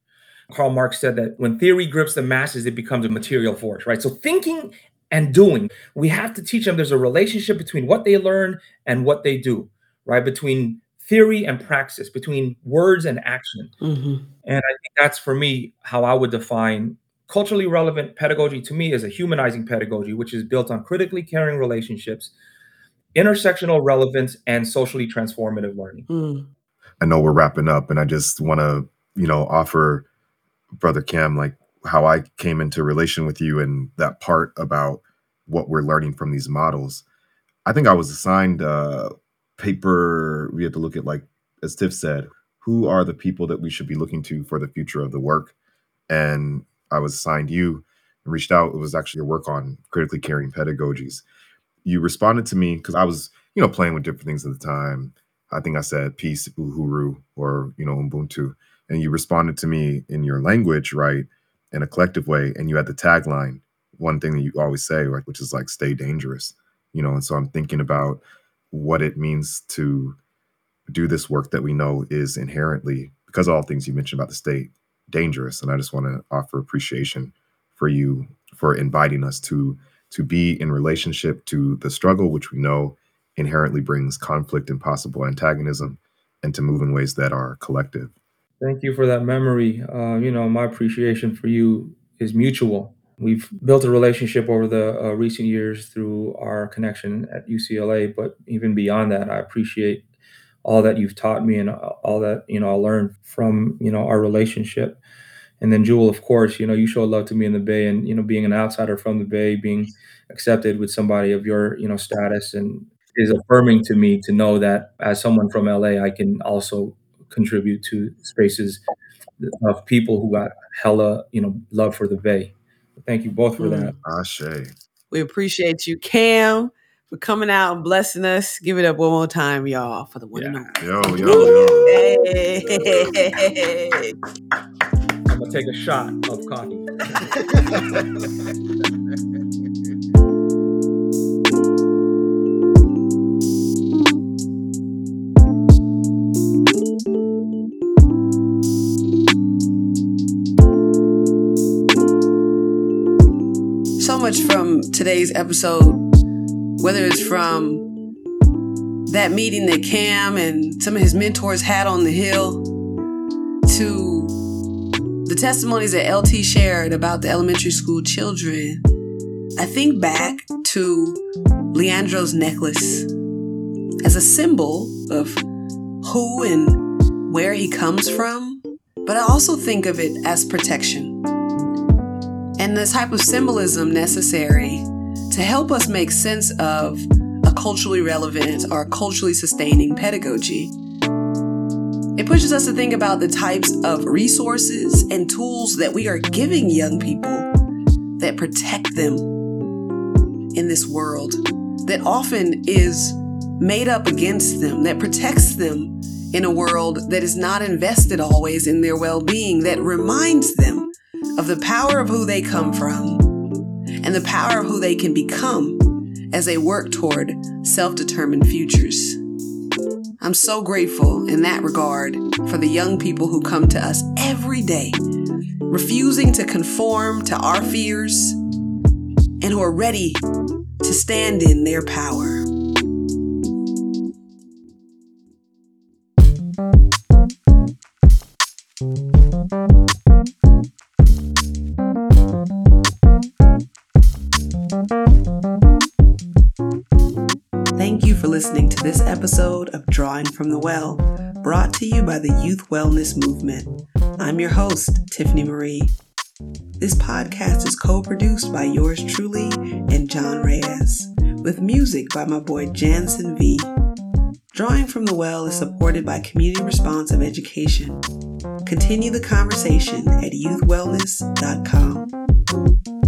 Karl Marx said that when theory grips the masses, it becomes a material force, right? So thinking and doing, we have to teach them there's a relationship between what they learn and what they do, right? Between theory and praxis, between words and action. Mhm. And I think that's for me how I would define culturally relevant pedagogy to me is a humanizing pedagogy, which is built on critically caring relationships, intersectional relevance, and socially transformative learning. Mm. I know we're wrapping up, and I just want to, you know, offer Brother Cam like how I came into relation with you and that part about what we're learning from these models. I think I was assigned a paper. We had to look at like, as Tiff said, who are the people that we should be looking to for the future of the work, and I was assigned you and reached out. It was actually your work on critically caring pedagogies. You responded to me because I was, you know, playing with different things at the time. I think I said peace, uhuru, or you know, Ubuntu, and you responded to me in your language, right, in a collective way, and you had the tagline, one thing that you always say, right, which is like "stay dangerous," you know. And so I'm thinking about what it means to do this work that we know is inherently, because of all things you mentioned about the state, dangerous. And I just want to offer appreciation for you for inviting us to to be in relationship to the struggle, which we know inherently brings conflict and possible antagonism, and to move in ways that are collective. Thank you for that memory. Uh, you know, my appreciation for you is mutual. We've built a relationship over the uh, recent years through our connection at UCLA, but even beyond that, I appreciate all that you've taught me and all that you know I learned from you know our relationship. And then Jewel, of course, you know you showed love to me in the Bay, and you know being an outsider from the Bay, being accepted with somebody of your you know status and is affirming to me to know that as someone from LA, I can also contribute to spaces of people who got hella you know love for the Bay. Thank you both for mm. that. Ashe. We appreciate you, Cam for coming out and blessing us. Give it up one more time, y'all, for the one yeah. and only. Yo, yo, yo. Hey. I'm gonna take a shot of coffee. [laughs] much from today's episode whether it's from that meeting that Cam and some of his mentors had on the Hill to the testimonies that LT shared about the elementary school children, I think back to Leandro's necklace as a symbol of who and where he comes from, but I also think of it as protection and the type of symbolism necessary to help us make sense of a culturally relevant or culturally sustaining pedagogy. It pushes us to think about the types of resources and tools that we are giving young people that protect them in this world that often is made up against them, that protects them in a world that is not invested always in their well being, that reminds them of the power of who they come from and the power of who they can become as they work toward self determined futures. I'm so grateful in that regard for the young people who come to us every day, refusing to conform to our fears, and who are ready to stand in their power. Listening to this episode of Drawing from the Well, brought to you by the Youth Wellness Movement. I'm your host, Tiffany Marie. This podcast is co produced by yours truly and John Reyes, with music by my boy Jansen V. Drawing from the Well is supported by Community Responsive Education. Continue the conversation at youthwellness.com.